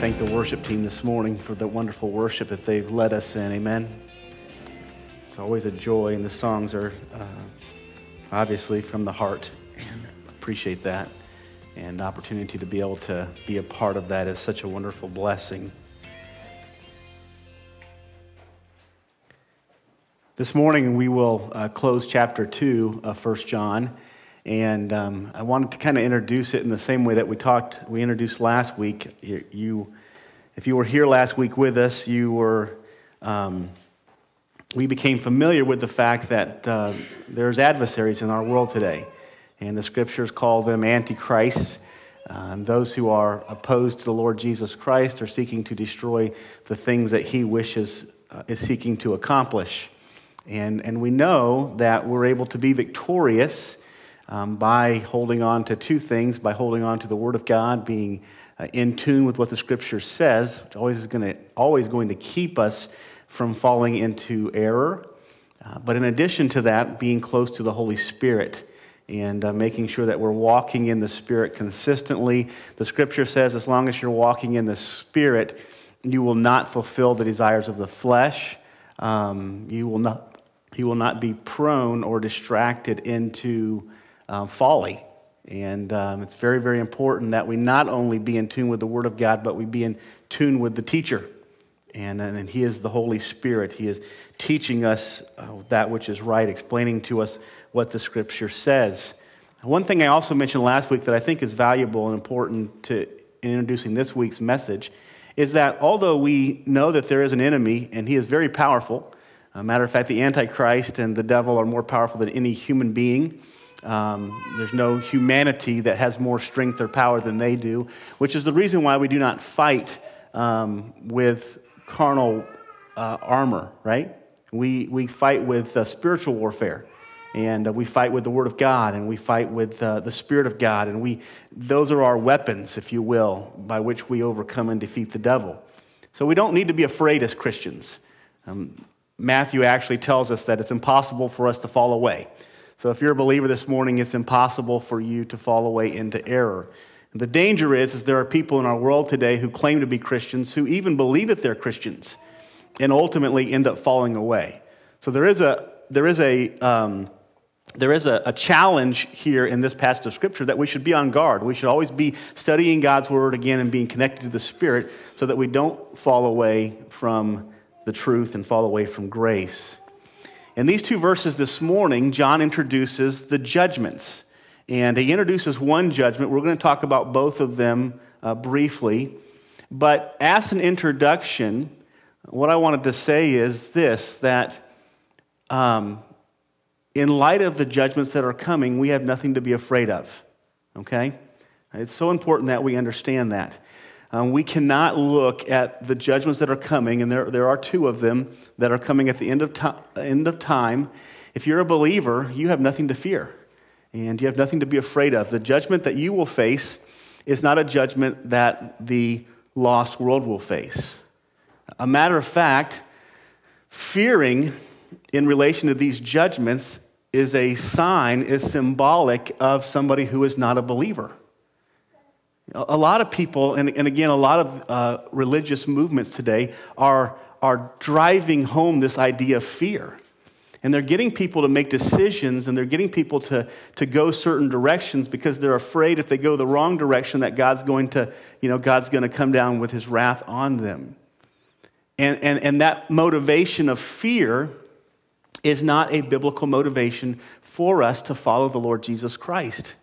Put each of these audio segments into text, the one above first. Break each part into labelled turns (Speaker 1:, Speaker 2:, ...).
Speaker 1: thank the worship team this morning for the wonderful worship that they've led us in. Amen. It's always a joy, and the songs are uh, obviously from the heart, and appreciate that. And the opportunity to be able to be a part of that is such a wonderful blessing. This morning, we will uh, close chapter 2 of 1 John. And um, I wanted to kind of introduce it in the same way that we talked, we introduced last week. You, if you were here last week with us, you were, um, we became familiar with the fact that uh, there's adversaries in our world today. And the scriptures call them antichrists. Uh, those who are opposed to the Lord Jesus Christ are seeking to destroy the things that he wishes, uh, is seeking to accomplish. And, and we know that we're able to be victorious um, by holding on to two things by holding on to the Word of God, being uh, in tune with what the Scripture says, which always is going to, always going to keep us from falling into error. Uh, but in addition to that, being close to the Holy Spirit and uh, making sure that we're walking in the Spirit consistently. The Scripture says, as long as you're walking in the Spirit, you will not fulfill the desires of the flesh. Um, you will not you will not be prone or distracted into um, folly. And um, it's very, very important that we not only be in tune with the Word of God, but we be in tune with the teacher. And, and He is the Holy Spirit. He is teaching us uh, that which is right, explaining to us what the Scripture says. One thing I also mentioned last week that I think is valuable and important to in introducing this week's message is that although we know that there is an enemy and he is very powerful, a matter of fact, the Antichrist and the devil are more powerful than any human being. Um, there's no humanity that has more strength or power than they do, which is the reason why we do not fight um, with carnal uh, armor, right? We, we fight with uh, spiritual warfare. And uh, we fight with the Word of God, and we fight with uh, the Spirit of God, and we, those are our weapons, if you will, by which we overcome and defeat the devil. So we don't need to be afraid as Christians. Um, Matthew actually tells us that it's impossible for us to fall away. So if you're a believer this morning, it's impossible for you to fall away into error. And the danger is, is there are people in our world today who claim to be Christians, who even believe that they're Christians, and ultimately end up falling away. So there is a, there is a, um, there is a, a, challenge here in this passage of Scripture that we should be on guard. We should always be studying God's Word again and being connected to the Spirit so that we don't fall away from the truth and fall away from grace. In these two verses this morning, John introduces the judgments. And he introduces one judgment. We're going to talk about both of them uh, briefly. But as an introduction, what I wanted to say is this that um, in light of the judgments that are coming, we have nothing to be afraid of. Okay? It's so important that we understand that. Um, we cannot look at the judgments that are coming, and there, there are two of them that are coming at the end of, to- end of time. If you're a believer, you have nothing to fear, and you have nothing to be afraid of. The judgment that you will face is not a judgment that the lost world will face. A matter of fact, fearing in relation to these judgments is a sign, is symbolic of somebody who is not a believer. A lot of people, and, and again, a lot of uh, religious movements today are, are driving home this idea of fear. And they're getting people to make decisions and they're getting people to, to go certain directions because they're afraid if they go the wrong direction that God's going to, you know, God's going to come down with his wrath on them. And, and, and that motivation of fear is not a biblical motivation for us to follow the Lord Jesus Christ.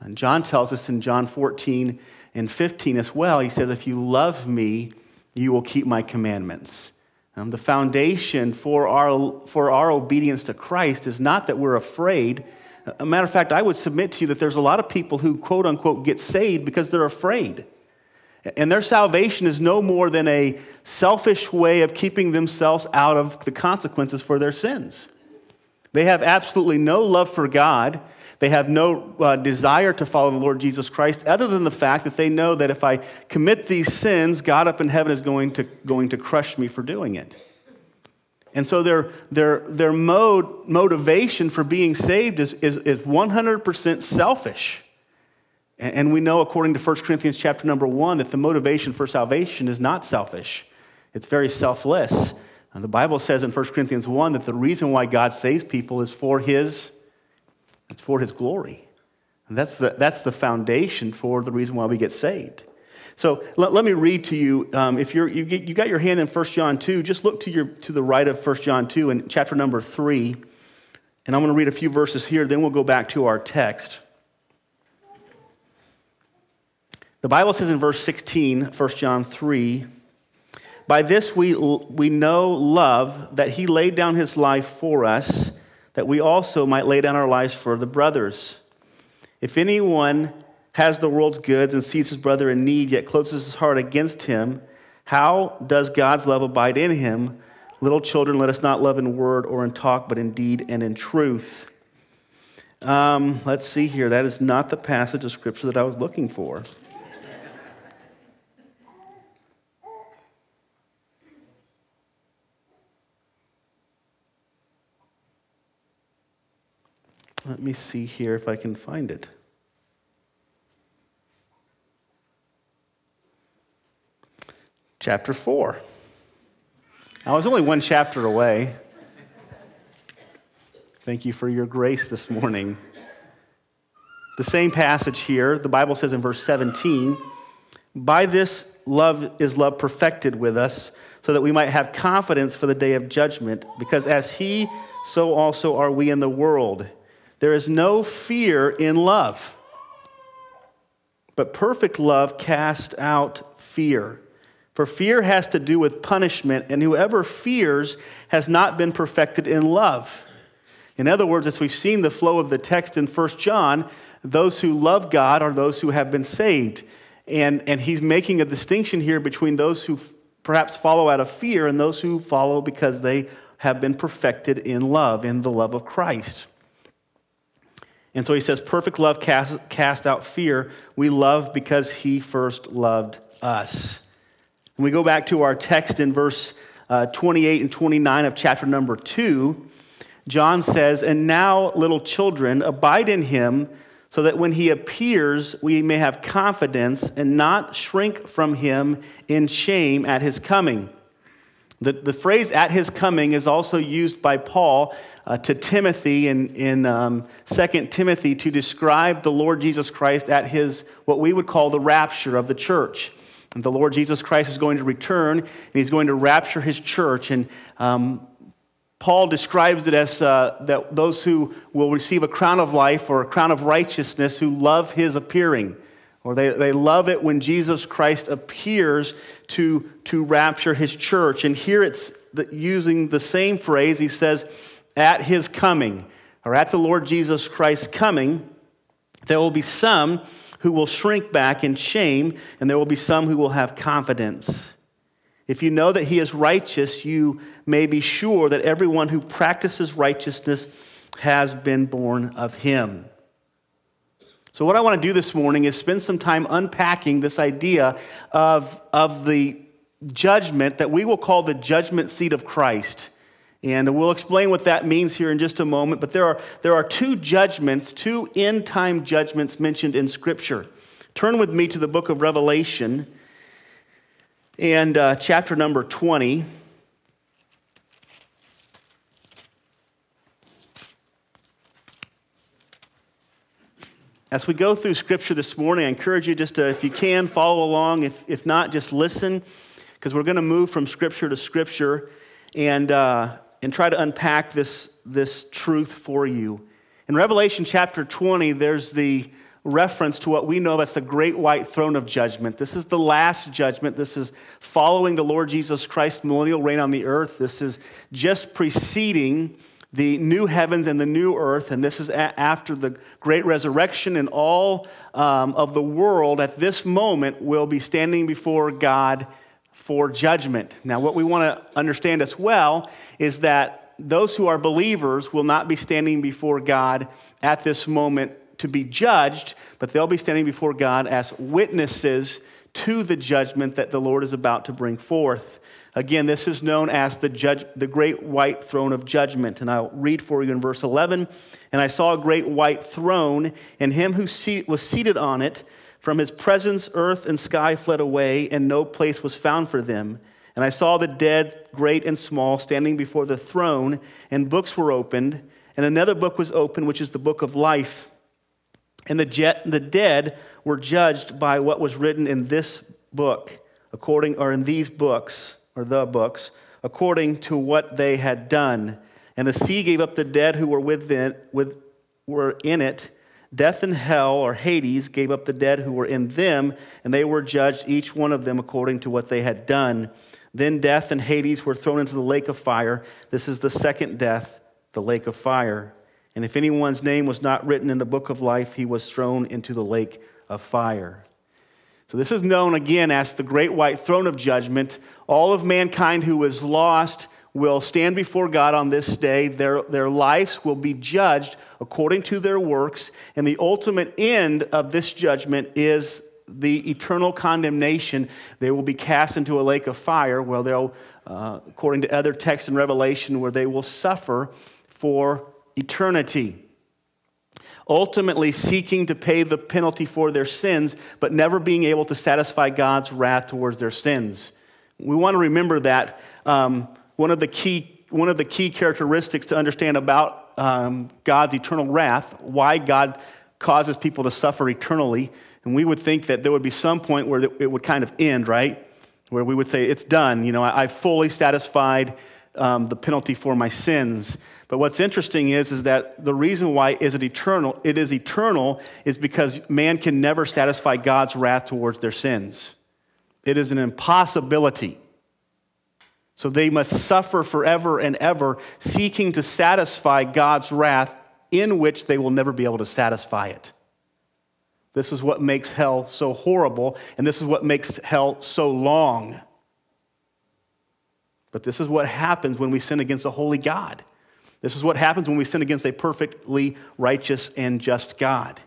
Speaker 1: And John tells us in John 14 and 15 as well, he says, If you love me, you will keep my commandments. Um, the foundation for our, for our obedience to Christ is not that we're afraid. A matter of fact, I would submit to you that there's a lot of people who, quote unquote, get saved because they're afraid. And their salvation is no more than a selfish way of keeping themselves out of the consequences for their sins. They have absolutely no love for God they have no uh, desire to follow the Lord Jesus Christ, other than the fact that they know that if I commit these sins, God up in heaven is going to, going to crush me for doing it. And so their, their, their mode, motivation for being saved is, is, is 100% selfish. And we know, according to 1 Corinthians chapter number one, that the motivation for salvation is not selfish. It's very selfless. And the Bible says in 1 Corinthians 1 that the reason why God saves people is for his, it's for his glory. And that's the, that's the foundation for the reason why we get saved. So let, let me read to you. Um, if you're, you, get, you got your hand in 1 John 2, just look to, your, to the right of 1 John 2 in chapter number 3. And I'm going to read a few verses here, then we'll go back to our text. The Bible says in verse 16, 1 John 3, by this we, we know love, that he laid down his life for us, that we also might lay down our lives for the brothers. If anyone has the world's goods and sees his brother in need, yet closes his heart against him, how does God's love abide in him? Little children, let us not love in word or in talk, but in deed and in truth. Um, let's see here. That is not the passage of scripture that I was looking for. Let me see here if I can find it. Chapter 4. I was only one chapter away. Thank you for your grace this morning. The same passage here, the Bible says in verse 17, By this love is love perfected with us, so that we might have confidence for the day of judgment, because as He, so also are we in the world. There is no fear in love, but perfect love casts out fear. For fear has to do with punishment, and whoever fears has not been perfected in love. In other words, as we've seen the flow of the text in 1 John, those who love God are those who have been saved. And, and he's making a distinction here between those who perhaps follow out of fear and those who follow because they have been perfected in love, in the love of Christ. And so he says, Perfect love casts cast out fear. We love because he first loved us. When we go back to our text in verse uh, 28 and 29 of chapter number 2, John says, And now, little children, abide in him, so that when he appears, we may have confidence and not shrink from him in shame at his coming. The, the phrase at his coming is also used by Paul uh, to Timothy in, in um, 2 Timothy to describe the Lord Jesus Christ at his, what we would call the rapture of the church. And the Lord Jesus Christ is going to return and he's going to rapture his church. And um, Paul describes it as uh, that those who will receive a crown of life or a crown of righteousness who love his appearing or they, they love it when Jesus Christ appears to, to rapture his church. And here it's the, using the same phrase. He says, at his coming, or at the Lord Jesus Christ's coming, there will be some who will shrink back in shame, and there will be some who will have confidence. If you know that he is righteous, you may be sure that everyone who practices righteousness has been born of him. So, what I want to do this morning is spend some time unpacking this idea of, of the judgment that we will call the judgment seat of Christ. And we'll explain what that means here in just a moment. But there are, there are two judgments, two end time judgments mentioned in Scripture. Turn with me to the book of Revelation and uh, chapter number 20. As we go through scripture this morning, I encourage you just to, if you can, follow along. If, if not, just listen, because we're going to move from scripture to scripture and, uh, and try to unpack this, this truth for you. In Revelation chapter 20, there's the reference to what we know as the great white throne of judgment. This is the last judgment. This is following the Lord Jesus Christ's millennial reign on the earth. This is just preceding the new heavens and the new earth, and this is a- after the great resurrection, and all um, of the world at this moment will be standing before God for judgment. Now, what we want to understand as well is that those who are believers will not be standing before God at this moment to be judged, but they'll be standing before God as witnesses to the judgment that the Lord is about to bring forth. Again, this is known as the, judge, the great white throne of judgment. And I'll read for you in verse 11. And I saw a great white throne, and him who was seated on it. From his presence, earth and sky fled away, and no place was found for them. And I saw the dead, great and small, standing before the throne, and books were opened. And another book was opened, which is the book of life. And the, jet, the dead were judged by what was written in this book, according, or in these books or the books, according to what they had done. And the sea gave up the dead who were within, with, were in it. Death and hell, or Hades, gave up the dead who were in them, and they were judged, each one of them, according to what they had done. Then death and Hades were thrown into the lake of fire. This is the second death, the lake of fire. And if anyone's name was not written in the book of life, he was thrown into the lake of fire. So, this is known again as the great white throne of judgment. All of mankind who is lost will stand before God on this day. Their, their lives will be judged according to their works. And the ultimate end of this judgment is the eternal condemnation. They will be cast into a lake of fire where they'll, uh, according to other texts in Revelation, where they will suffer for eternity ultimately seeking to pay the penalty for their sins, but never being able to satisfy God's wrath towards their sins. We want to remember that um, one, of the key, one of the key characteristics to understand about um, God's eternal wrath, why God causes people to suffer eternally, and we would think that there would be some point where it would kind of end, right? Where we would say, it's done, you know, I, have fully satisfied um, the penalty for my sins. But what's interesting is, is that the reason why is it eternal, it is eternal is because man can never satisfy God's wrath towards their sins. It is an impossibility. So they must suffer forever and ever, seeking to satisfy God's wrath, in which they will never be able to satisfy it. This is what makes hell so horrible, and this is what makes hell so long. But this is what happens when we sin against a holy God. This is what happens when we sin against a perfectly righteous and just God.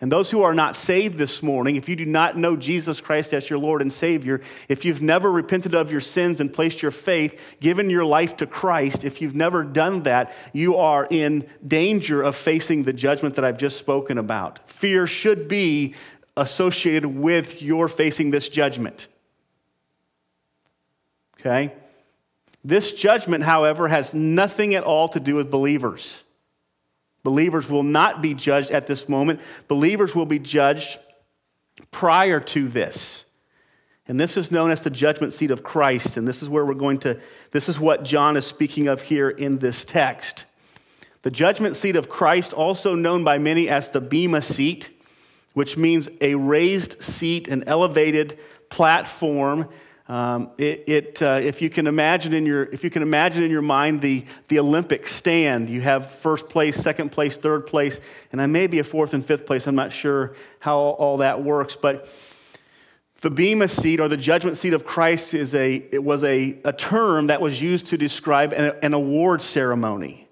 Speaker 1: And those who are not saved this morning, if you do not know Jesus Christ as your Lord and Savior, if you've never repented of your sins and placed your faith, given your life to Christ, if you've never done that, you are in danger of facing the judgment that I've just spoken about. Fear should be associated with your facing this judgment. Okay? This judgment, however, has nothing at all to do with believers. Believers will not be judged at this moment. Believers will be judged prior to this. And this is known as the judgment seat of Christ. And this is where we're going to, this is what John is speaking of here in this text. The judgment seat of Christ, also known by many as the Bema seat, which means a raised seat, an elevated platform um, it, it uh, if you can imagine in your if you can imagine in your mind the the Olympic stand, you have first place, second place, third place, and I may be a fourth and fifth place. I'm not sure how all that works, but the bema seat or the judgment seat of Christ is a it was a, a term that was used to describe an, an award ceremony.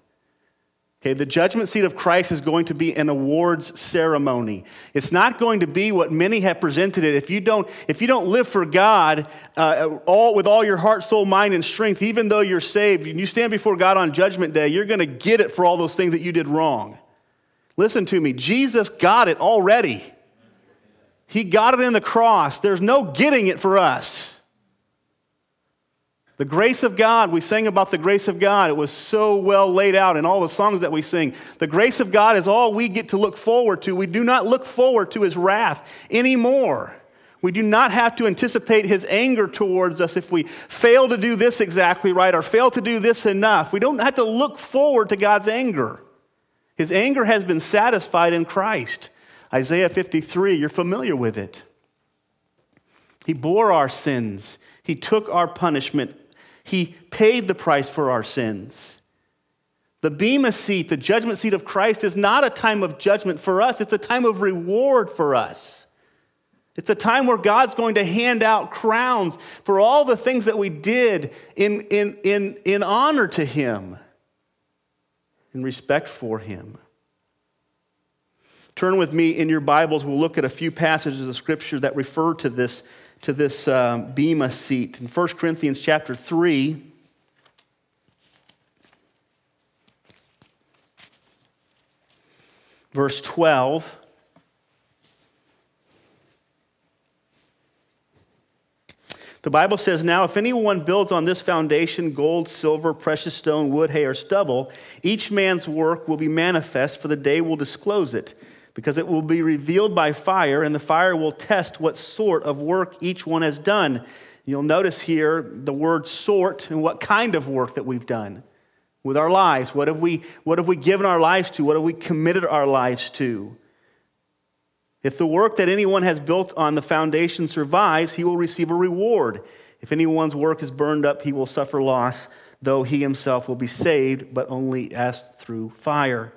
Speaker 1: Okay, the judgment seat of Christ is going to be an awards ceremony. It's not going to be what many have presented it. If you don't, if you don't live for God uh, all, with all your heart, soul, mind, and strength, even though you're saved, and you stand before God on judgment day, you're going to get it for all those things that you did wrong. Listen to me. Jesus got it already. He got it in the cross. There's no getting it for us. The grace of God, we sang about the grace of God. It was so well laid out in all the songs that we sing. The grace of God is all we get to look forward to. We do not look forward to his wrath anymore. We do not have to anticipate his anger towards us if we fail to do this exactly right or fail to do this enough. We don't have to look forward to God's anger. His anger has been satisfied in Christ. Isaiah 53, you're familiar with it. He bore our sins, He took our punishment he paid the price for our sins. The Bema seat, the judgment seat of Christ, is not a time of judgment for us, it's a time of reward for us. It's a time where God's going to hand out crowns for all the things that we did in, in, in, in honor to Him, in respect for Him. Turn with me in your Bibles. We'll look at a few passages of Scripture that refer to this to this uh, bema seat. In 1 Corinthians chapter 3, verse 12. The Bible says, Now, if anyone builds on this foundation gold, silver, precious stone, wood, hay, or stubble, each man's work will be manifest, for the day will disclose it, because it will be revealed by fire, and the fire will test what sort of work each one has done. You'll notice here the word sort and what kind of work that we've done with our lives. What have we, what have we given our lives to? What have we committed our lives to? If the work that anyone has built on the foundation survives, he will receive a reward. If anyone's work is burned up, he will suffer loss, though he himself will be saved, but only as through fire.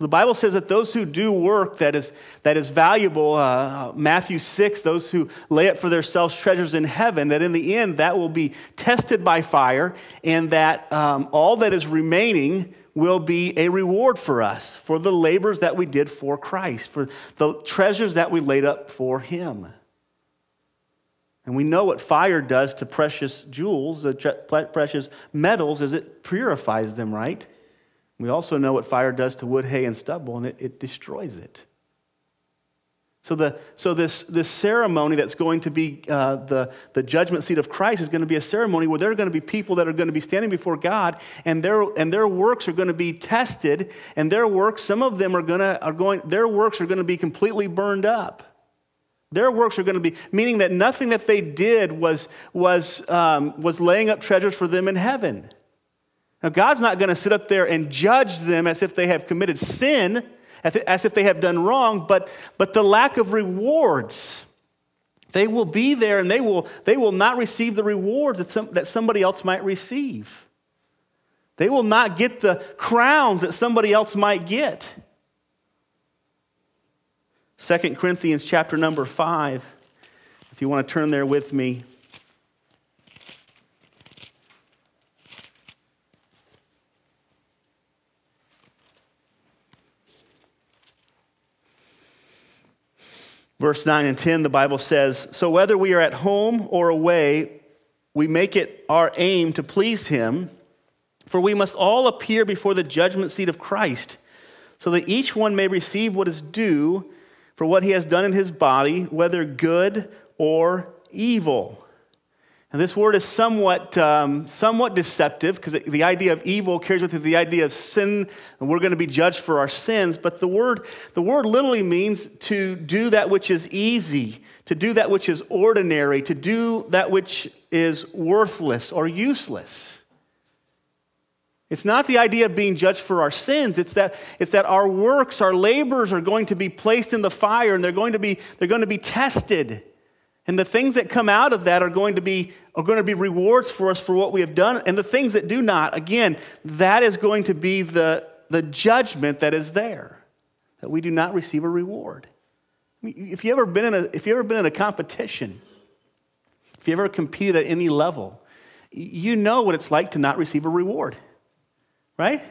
Speaker 1: The Bible says that those who do work that is, that is valuable, uh, Matthew 6, those who lay up for themselves treasures in heaven, that in the end that will be tested by fire, and that um, all that is remaining will be a reward for us for the labors that we did for Christ, for the treasures that we laid up for Him. And we know what fire does to precious jewels, precious metals, is it purifies them, right? We also know what fire does to wood, hay, and stubble, and it, it destroys it. So, the, so this, this ceremony that's going to be uh, the, the judgment seat of Christ is going to be a ceremony where there are going to be people that are going to be standing before God, and their, and their works are going to be tested, and their works, some of them are, to, are going, their works are going to be completely burned up. Their works are going to be, meaning that nothing that they did was, was, um, was laying up treasures for them in heaven. Now, God's not going to sit up there and judge them as if they have committed sin as if they have done wrong, but, but the lack of rewards. They will be there and they will, they will not receive the rewards that, some, that somebody else might receive. They will not get the crowns that somebody else might get. 2 Corinthians chapter number 5, if you want to turn there with me. Verse 9 and 10, the Bible says, So whether we are at home or away, we make it our aim to please him, for we must all appear before the judgment seat of Christ, so that each one may receive what is due for what he has done in his body, whether good or evil. And this word is somewhat, um, somewhat deceptive because the idea of evil carries with it the idea of sin, and we're going to be judged for our sins. But the word, the word literally means to do that which is easy, to do that which is ordinary, to do that which is worthless or useless. It's not the idea of being judged for our sins. It's that, it's that our works, our labors are going to be placed in the fire and they're going to be, they're going to be tested. And the things that come out of that are going to be are going to be rewards for us for what we have done. And the things that do not, again, that is going to be the, the judgment that is there, that we do not receive a reward. if, you ever been in a, if you ever been in a competition, if you ever competed at any level, you know what it's like to not receive a reward, right?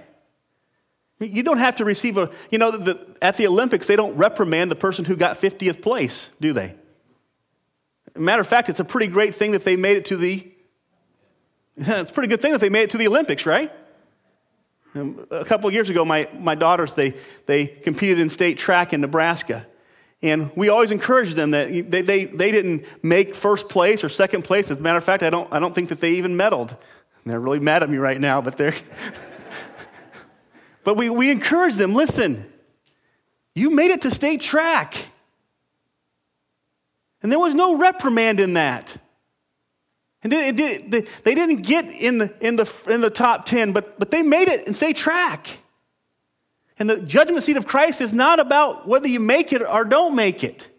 Speaker 1: You don't have to receive a, you know, the, at the Olympics, they don't reprimand the person who got 50th place, do they? Matter of fact, it's a pretty great thing that they made it to the, it's a pretty good thing that they made it to the Olympics, right? Um, a couple of years ago, my, my daughters, they, they competed in state track in Nebraska. And we always encouraged them that they, they, they didn't make first place or second place. As a matter of fact, I don't, I don't think that they even medaled. They're really mad at me right now, but they're. but we, we encourage them listen, you made it to state track. And there was no reprimand in that. And it, it, they, they didn't get in the, in, the, in the top 10, but, but they made it and stay track. And the judgment seat of Christ is not about whether you make it or don't make it.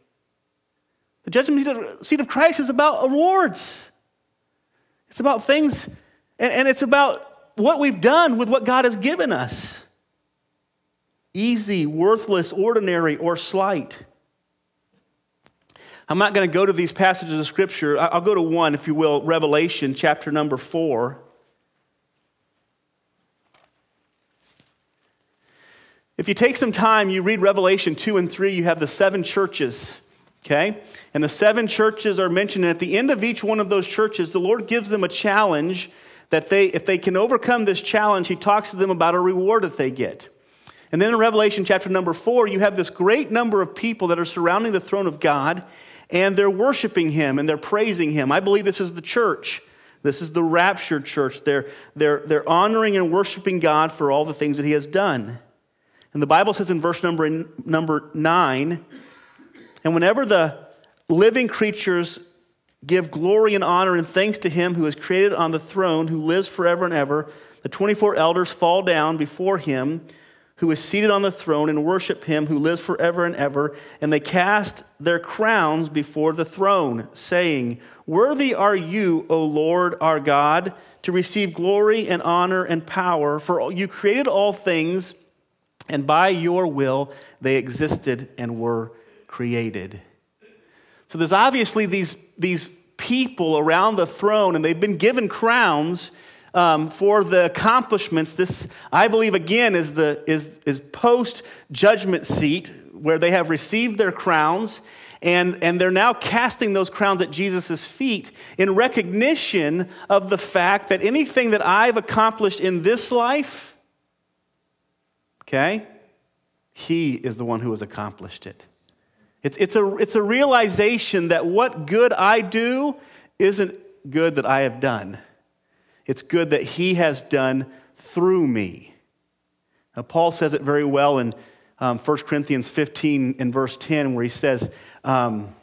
Speaker 1: The judgment seat of Christ is about awards. It's about things, and, and it's about what we've done with what God has given us easy, worthless, ordinary, or slight. I'm not going to go to these passages of Scripture. I'll go to one, if you will, Revelation chapter number four. If you take some time, you read Revelation 2 and 3, you have the seven churches. Okay? And the seven churches are mentioned. And at the end of each one of those churches, the Lord gives them a challenge that they, if they can overcome this challenge, He talks to them about a reward that they get. And then in Revelation chapter number four, you have this great number of people that are surrounding the throne of God and they're worshiping Him and they're praising Him. I believe this is the church. This is the raptured church. They're, they're, they're honoring and worshiping God for all the things that He has done. And the Bible says in verse number, number nine, and whenever the living creatures give glory and honor and thanks to him who is created on the throne, who lives forever and ever, the 24 elders fall down before him who is seated on the throne and worship him who lives forever and ever, and they cast their crowns before the throne, saying, Worthy are you, O Lord our God, to receive glory and honor and power, for you created all things, and by your will they existed and were created. So there's obviously these, these people around the throne, and they've been given crowns um, for the accomplishments. This, I believe, again, is, the, is, is post judgment seat where they have received their crowns. And, and they're now casting those crowns at Jesus' feet in recognition of the fact that anything that I've accomplished in this life, okay, He is the one who has accomplished it. It's, it's, a, it's a realization that what good I do isn't good that I have done. It's good that He has done through me. Now, Paul says it very well in um, 1 Corinthians 15 and verse 10, where he says, um,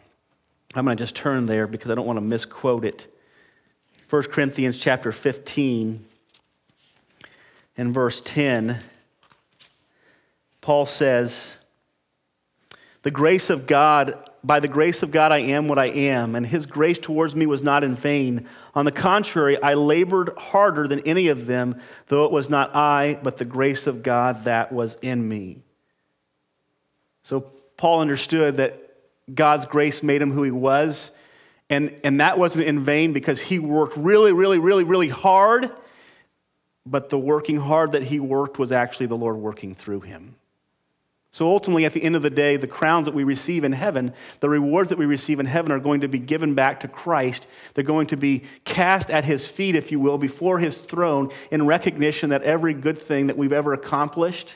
Speaker 1: I'm going to just turn there because I don't want to misquote it. 1 Corinthians chapter 15 and verse 10, Paul says, the grace of God, by the grace of God, I am what I am, and his grace towards me was not in vain. On the contrary, I labored harder than any of them, though it was not I, but the grace of God that was in me. So Paul understood that God's grace made him who he was, and, and that wasn't in vain because he worked really, really, really, really hard, but the working hard that he worked was actually the Lord working through him. So ultimately, at the end of the day, the crowns that we receive in heaven, the rewards that we receive in heaven are going to be given back to Christ. They're going to be cast at his feet, if you will, before his throne in recognition that every good thing that we've ever accomplished,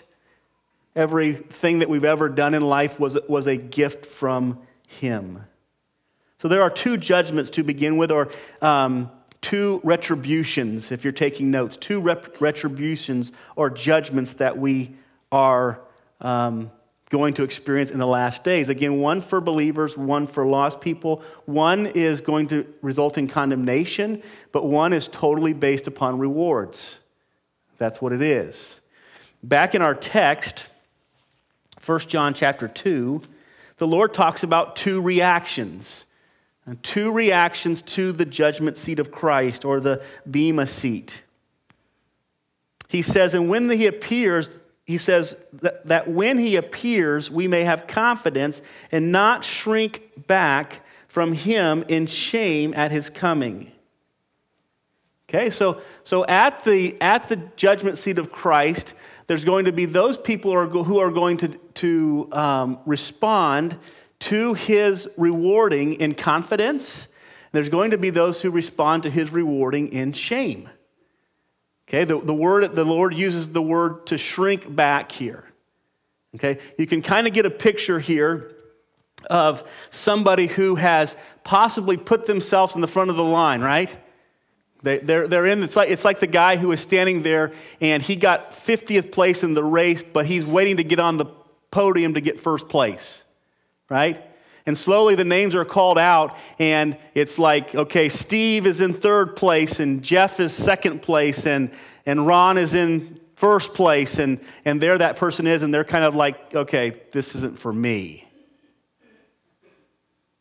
Speaker 1: everything that we've ever done in life was, was a gift from him. So there are two judgments to begin with, or um, two retributions, if you're taking notes, two rep- retributions or judgments that we are um, going to experience in the last days. Again, one for believers, one for lost people. One is going to result in condemnation, but one is totally based upon rewards. That's what it is. Back in our text, 1 John chapter 2, the Lord talks about two reactions. Two reactions to the judgment seat of Christ or the Bema seat. He says, And when he appears, he says that, that when he appears, we may have confidence and not shrink back from him in shame at his coming. Okay, so, so at, the, at the judgment seat of Christ, there's going to be those people who are going to, to um, respond to his rewarding in confidence. There's going to be those who respond to his rewarding in shame. Okay, the, the word, the Lord uses the word to shrink back here. Okay, you can kind of get a picture here of somebody who has possibly put themselves in the front of the line, right? They, they're, they're in, it's like, it's like the guy who is standing there and he got 50th place in the race, but he's waiting to get on the podium to get first place, right? And slowly the names are called out, and it's like, okay, Steve is in third place, and Jeff is second place, and, and Ron is in first place, and, and there that person is, and they're kind of like, okay, this isn't for me.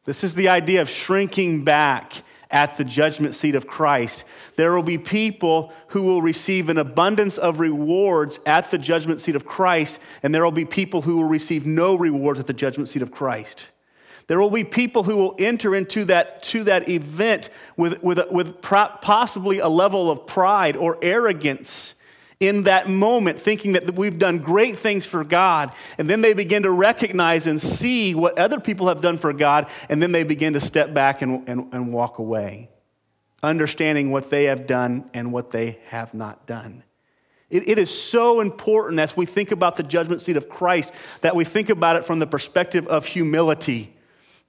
Speaker 1: This is the idea of shrinking back at the judgment seat of Christ. There will be people who will receive an abundance of rewards at the judgment seat of Christ, and there will be people who will receive no rewards at the judgment seat of Christ. There will be people who will enter into that, to that event with, with, with possibly a level of pride or arrogance in that moment, thinking that we've done great things for God. And then they begin to recognize and see what other people have done for God. And then they begin to step back and, and, and walk away, understanding what they have done and what they have not done. It, it is so important as we think about the judgment seat of Christ that we think about it from the perspective of humility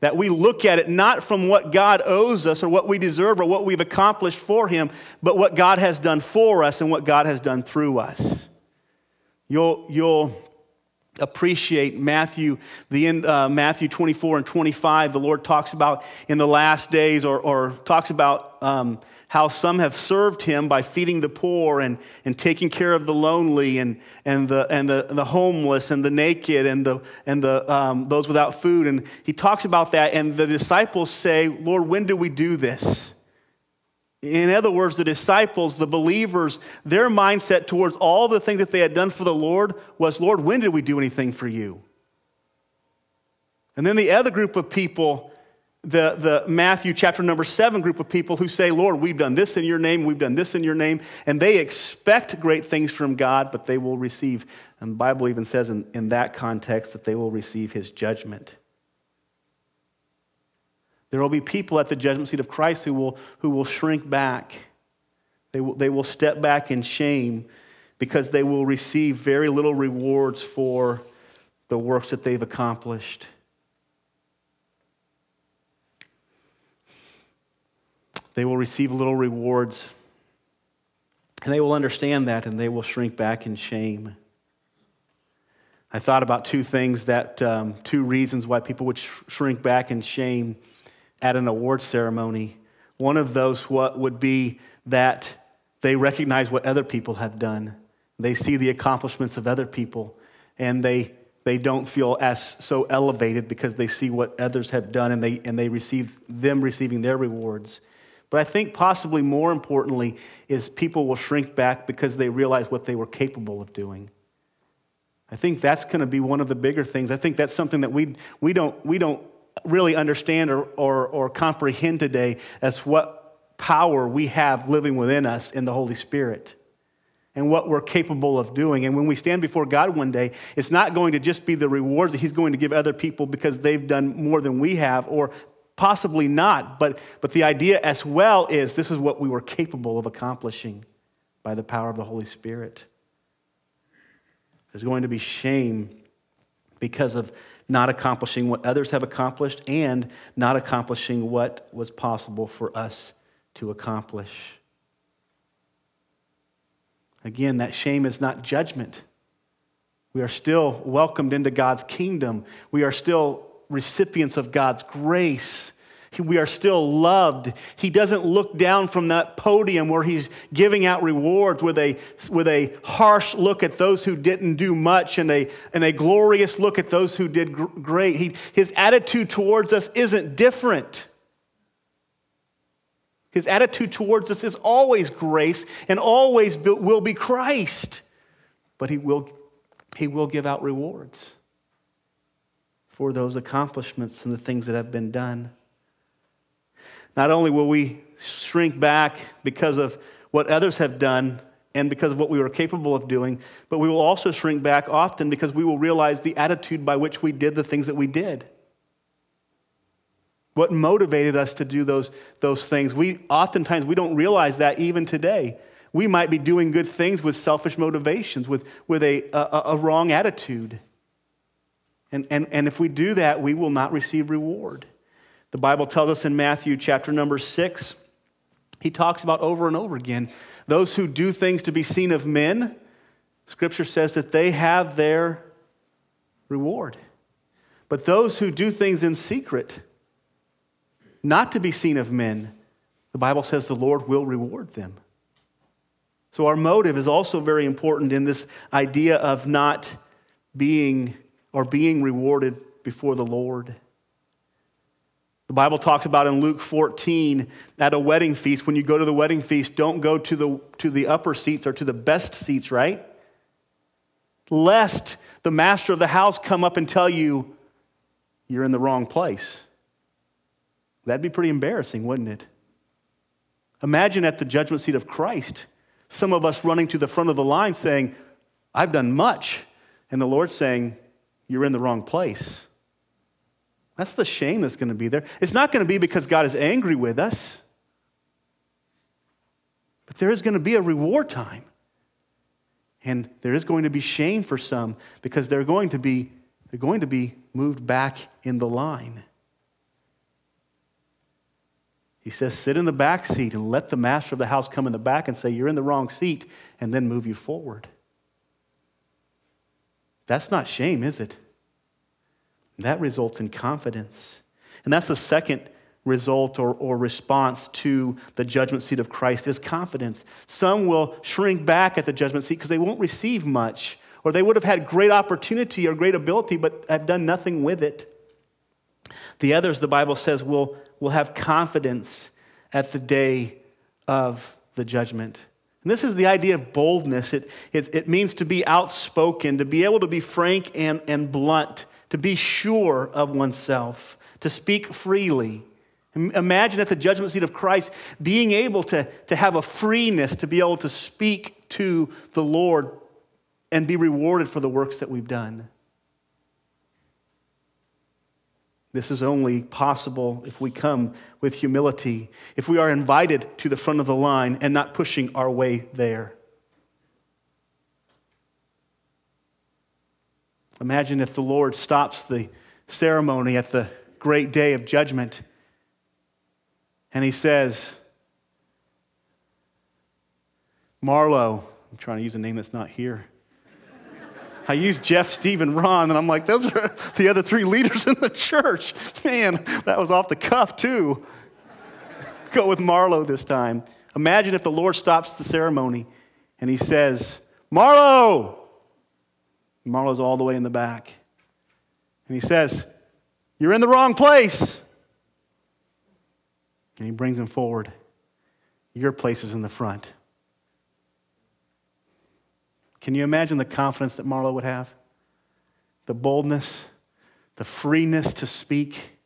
Speaker 1: that we look at it not from what God owes us or what we deserve or what we've accomplished for Him, but what God has done for us and what God has done through us. You'll, you'll appreciate Matthew, the end, uh, Matthew 24 and 25. The Lord talks about in the last days, or, or talks about um, how some have served him by feeding the poor and, and taking care of the lonely and, and, the, and the, the homeless and the naked and, the, and the, um, those without food. And he talks about that, and the disciples say, Lord, when do we do this? In other words, the disciples, the believers, their mindset towards all the things that they had done for the Lord was, Lord, when did we do anything for you? And then the other group of people the, the Matthew chapter number seven group of people who say, Lord, we've done this in your name, we've done this in your name, and they expect great things from God, but they will receive, and the Bible even says in, in that context that they will receive his judgment. There will be people at the judgment seat of Christ who will, who will shrink back. They will, they will step back in shame because they will receive very little rewards for the works that they've accomplished. They will receive little rewards. And they will understand that and they will shrink back in shame. I thought about two things that, um, two reasons why people would sh- shrink back in shame at an award ceremony. One of those what would be that they recognize what other people have done. They see the accomplishments of other people and they, they don't feel as so elevated because they see what others have done and they, and they receive them receiving their rewards. But I think possibly more importantly is people will shrink back because they realize what they were capable of doing. I think that's going to be one of the bigger things. I think that's something that we, we, don't, we don't really understand or, or, or comprehend today as what power we have living within us in the Holy Spirit and what we're capable of doing. And when we stand before God one day, it's not going to just be the rewards that He's going to give other people because they've done more than we have or Possibly not, but, but the idea as well is this is what we were capable of accomplishing by the power of the Holy Spirit. There's going to be shame because of not accomplishing what others have accomplished and not accomplishing what was possible for us to accomplish. Again, that shame is not judgment. We are still welcomed into God's kingdom. We are still recipients of God's grace. We are still loved. He doesn't look down from that podium where he's giving out rewards with a, with a harsh look at those who didn't do much and a, and a glorious look at those who did great. He, his attitude towards us isn't different. His attitude towards us is always grace and always will be Christ. But he will, he will give out rewards for those accomplishments and the things that have been done. Not only will we shrink back because of what others have done and because of what we were capable of doing, but we will also shrink back often because we will realize the attitude by which we did the things that we did. What motivated us to do those, those things. We oftentimes we don't realize that even today. We might be doing good things with selfish motivations, with, with a, a, a wrong attitude. And, and, and if we do that, we will not receive reward. The Bible tells us in Matthew chapter number six, he talks about over and over again those who do things to be seen of men, scripture says that they have their reward. But those who do things in secret, not to be seen of men, the Bible says the Lord will reward them. So, our motive is also very important in this idea of not being are being rewarded before the Lord. The Bible talks about in Luke 14 at a wedding feast, when you go to the wedding feast, don't go to the, to the upper seats or to the best seats, right? Lest the master of the house come up and tell you you're in the wrong place. That'd be pretty embarrassing, wouldn't it? Imagine at the judgment seat of Christ Some of us running to the front of the line saying, I've done much. And the Lord saying, You're in the wrong place. That's the shame that's going to be there. It's not going to be because God is angry with us, but there is going to be a reward time. And there is going to be shame for some because they're going to be, they're going to be moved back in the line. He says, sit in the back seat and let the master of the house come in the back and say, You're in the wrong seat, and then move you forward. That's not shame, is it? That results in confidence. And that's the second result or, or response to the judgment seat of Christ is confidence. Some will shrink back at the judgment seat because they won't receive much, or they would have had great opportunity or great ability, but have done nothing with it. The others, the Bible says, will, will have confidence at the day of the judgment. And this is the idea of boldness. It, it, it means to be outspoken, to be able to be frank and, and blunt, to be sure of oneself, to speak freely. Imagine at the judgment seat of Christ being able to, to have a freeness to be able to speak to the Lord and be rewarded for the works that we've done. This is only possible if we come with humility, if we are invited to the front of the line and not pushing our way there. Imagine if the Lord stops the ceremony at the great day of judgment and he says, Marlo, I'm trying to use a name that's not here. I used Jeff, Steve, and Ron, and I'm like, those are the other three leaders in the church. Man, that was off the cuff, too. Go with Marlo this time. Imagine if the Lord stops the ceremony and he says, Marlo! Marlo's all the way in the back. And he says, You're in the wrong place. And he brings him forward. Your place is in the front. Can you imagine the confidence that Marlo would have? The boldness, the freeness to speak.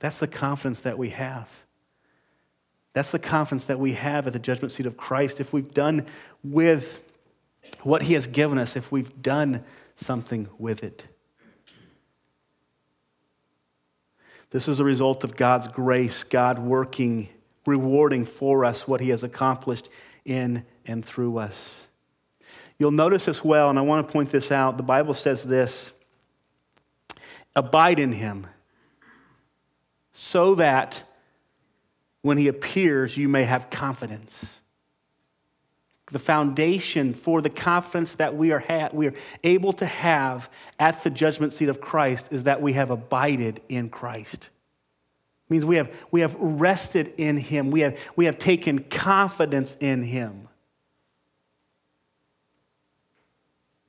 Speaker 1: That's the confidence that we have. That's the confidence that we have at the judgment seat of Christ if we've done with what he has given us, if we've done something with it. This is a result of God's grace, God working, rewarding for us what he has accomplished in and through us. You'll notice as well, and I want to point this out the Bible says this abide in him so that when he appears, you may have confidence. The foundation for the confidence that we are, ha- we are able to have at the judgment seat of Christ is that we have abided in Christ means we have, we have rested in him. We have, we have taken confidence in him.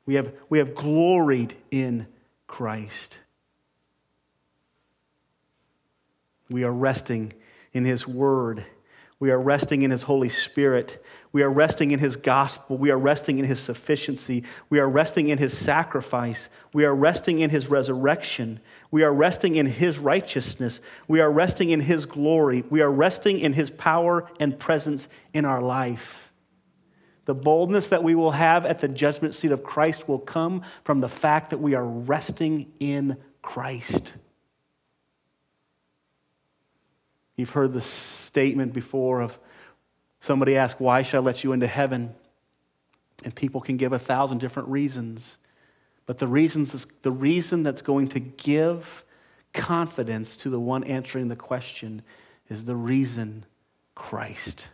Speaker 1: We have, we have gloried in Christ. We are resting in his word. We are resting in his Holy Spirit. We are resting in his gospel. We are resting in his sufficiency. We are resting in his sacrifice. We are resting in his resurrection. We are resting in his righteousness. We are resting in his glory. We are resting in his power and presence in our life. The boldness that we will have at the judgment seat of Christ will come from the fact that we are resting in Christ. You've heard the statement before of somebody ask, Why should I let you into heaven? And people can give a thousand different reasons. But the, reasons, the reason that's going to give confidence to the one answering the question is the reason Christ.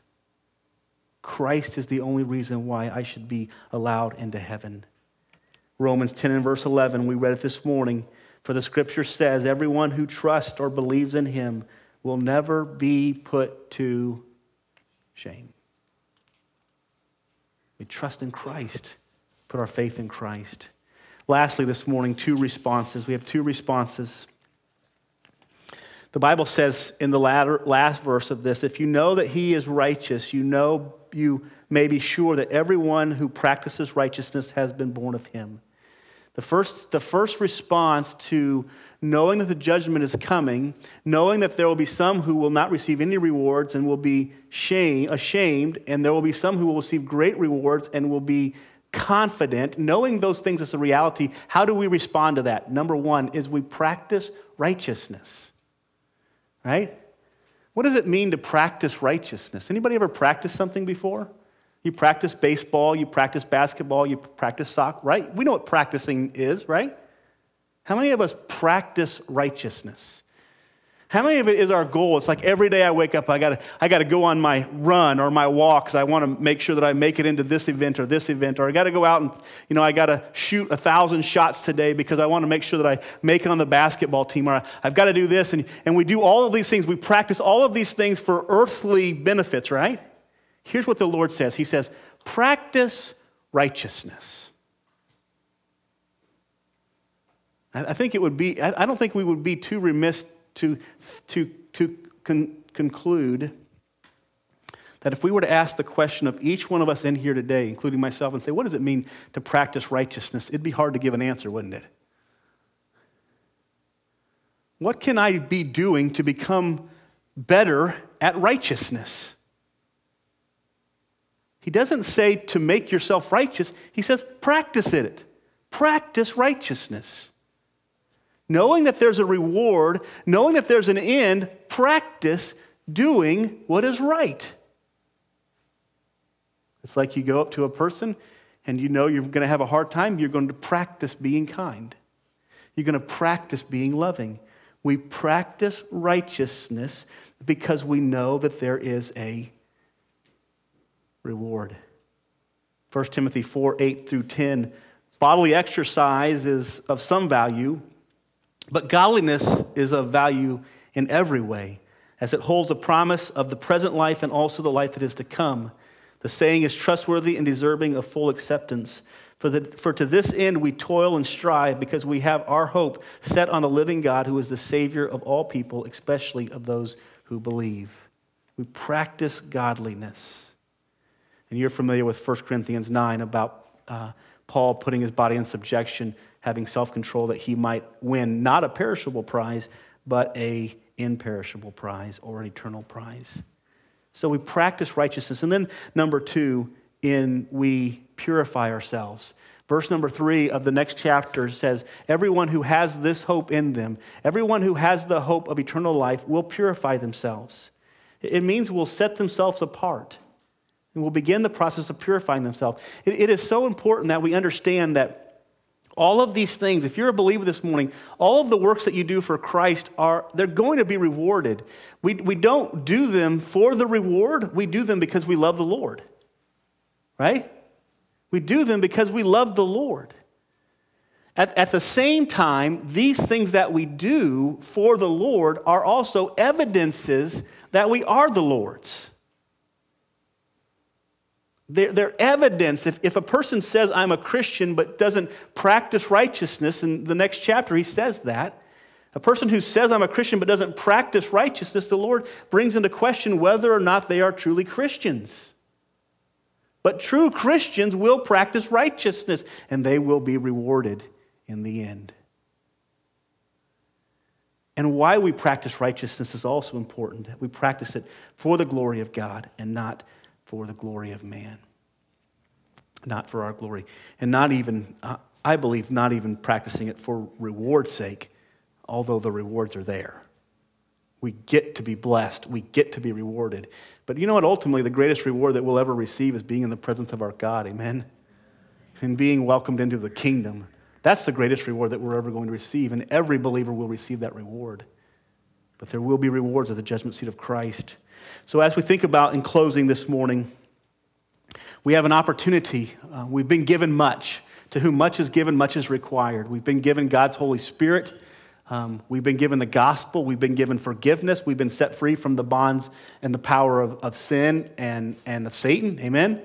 Speaker 1: Christ is the only reason why I should be allowed into heaven. Romans 10 and verse 11, we read it this morning. For the scripture says, Everyone who trusts or believes in him will never be put to shame. We trust in Christ, put our faith in Christ. Lastly, this morning, two responses. We have two responses. The Bible says in the latter, last verse of this if you know that he is righteous, you know you may be sure that everyone who practices righteousness has been born of him. The first, the first response to knowing that the judgment is coming, knowing that there will be some who will not receive any rewards and will be shame, ashamed, and there will be some who will receive great rewards and will be confident, knowing those things as a reality, how do we respond to that? Number one is we practice righteousness. Right? What does it mean to practice righteousness? Anybody ever practiced something before? You practice baseball, you practice basketball, you practice soccer, right? We know what practicing is, right? How many of us practice righteousness? How many of it is our goal? It's like every day I wake up, I gotta, I gotta go on my run or my walk because I want to make sure that I make it into this event or this event, or I gotta go out and, you know, I gotta shoot a thousand shots today because I want to make sure that I make it on the basketball team, or I've got to do this. And, and we do all of these things. We practice all of these things for earthly benefits, right? Here's what the Lord says He says, practice righteousness. I think it would be, I don't think we would be too remiss to, to, to con- conclude that if we were to ask the question of each one of us in here today, including myself, and say, what does it mean to practice righteousness? It'd be hard to give an answer, wouldn't it? What can I be doing to become better at righteousness? He doesn't say to make yourself righteous, he says practice it. Practice righteousness knowing that there's a reward, knowing that there's an end, practice doing what is right. It's like you go up to a person and you know you're going to have a hard time, you're going to practice being kind. You're going to practice being loving. We practice righteousness because we know that there is a reward. 1 Timothy 4 8 through 10. Bodily exercise is of some value, but godliness is of value in every way, as it holds the promise of the present life and also the life that is to come. The saying is trustworthy and deserving of full acceptance. For, the, for to this end we toil and strive because we have our hope set on the living God who is the Savior of all people, especially of those who believe. We practice godliness. And you're familiar with 1 Corinthians 9 about uh, Paul putting his body in subjection having self control that he might win not a perishable prize, but a imperishable prize or an eternal prize. So we practice righteousness. And then number two, in we purify ourselves. Verse number three of the next chapter says, Everyone who has this hope in them, everyone who has the hope of eternal life, will purify themselves. It means will set themselves apart and will begin the process of purifying themselves. it, it is so important that we understand that all of these things, if you're a believer this morning, all of the works that you do for Christ are, they're going to be rewarded. We, we don't do them for the reward, we do them because we love the Lord. Right? We do them because we love the Lord. At, at the same time, these things that we do for the Lord are also evidences that we are the Lord's. They're, they're evidence. If, if a person says, I'm a Christian, but doesn't practice righteousness, in the next chapter he says that. A person who says, I'm a Christian, but doesn't practice righteousness, the Lord brings into question whether or not they are truly Christians. But true Christians will practice righteousness, and they will be rewarded in the end. And why we practice righteousness is also important. that We practice it for the glory of God and not for the glory of man, not for our glory. And not even, I believe, not even practicing it for reward's sake, although the rewards are there. We get to be blessed, we get to be rewarded. But you know what? Ultimately, the greatest reward that we'll ever receive is being in the presence of our God, amen? And being welcomed into the kingdom. That's the greatest reward that we're ever going to receive, and every believer will receive that reward. But there will be rewards at the judgment seat of Christ. So, as we think about in closing this morning, we have an opportunity. Uh, we've been given much. To whom much is given, much is required. We've been given God's Holy Spirit. Um, we've been given the gospel. We've been given forgiveness. We've been set free from the bonds and the power of, of sin and, and of Satan. Amen?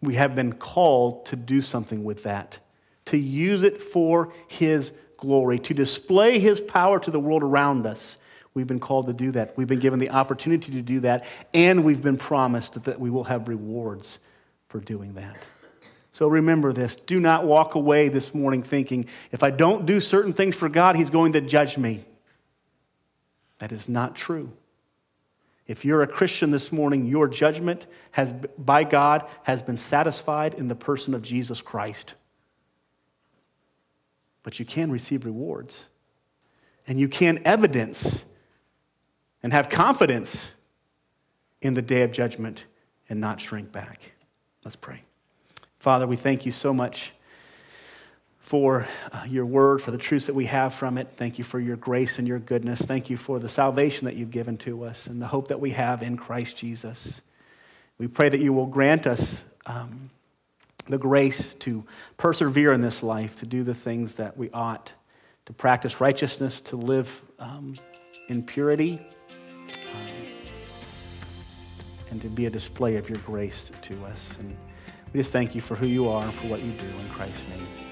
Speaker 1: We have been called to do something with that, to use it for His glory, to display His power to the world around us. We've been called to do that. We've been given the opportunity to do that, and we've been promised that we will have rewards for doing that. So remember this. Do not walk away this morning thinking, if I don't do certain things for God, He's going to judge me. That is not true. If you're a Christian this morning, your judgment has, by God has been satisfied in the person of Jesus Christ. But you can receive rewards. And you can evidence and have confidence in the day of judgment and not shrink back. Let's pray. Father, we thank you so much for uh, your word, for the truths that we have from it. Thank you for your grace and your goodness. Thank you for the salvation that you've given to us and the hope that we have in Christ Jesus. We pray that you will grant us um, the grace to persevere in this life, to do the things that we ought, to practice righteousness, to live um, in purity, and to be a display of your grace to us. And we just thank you for who you are and for what you do in Christ's name.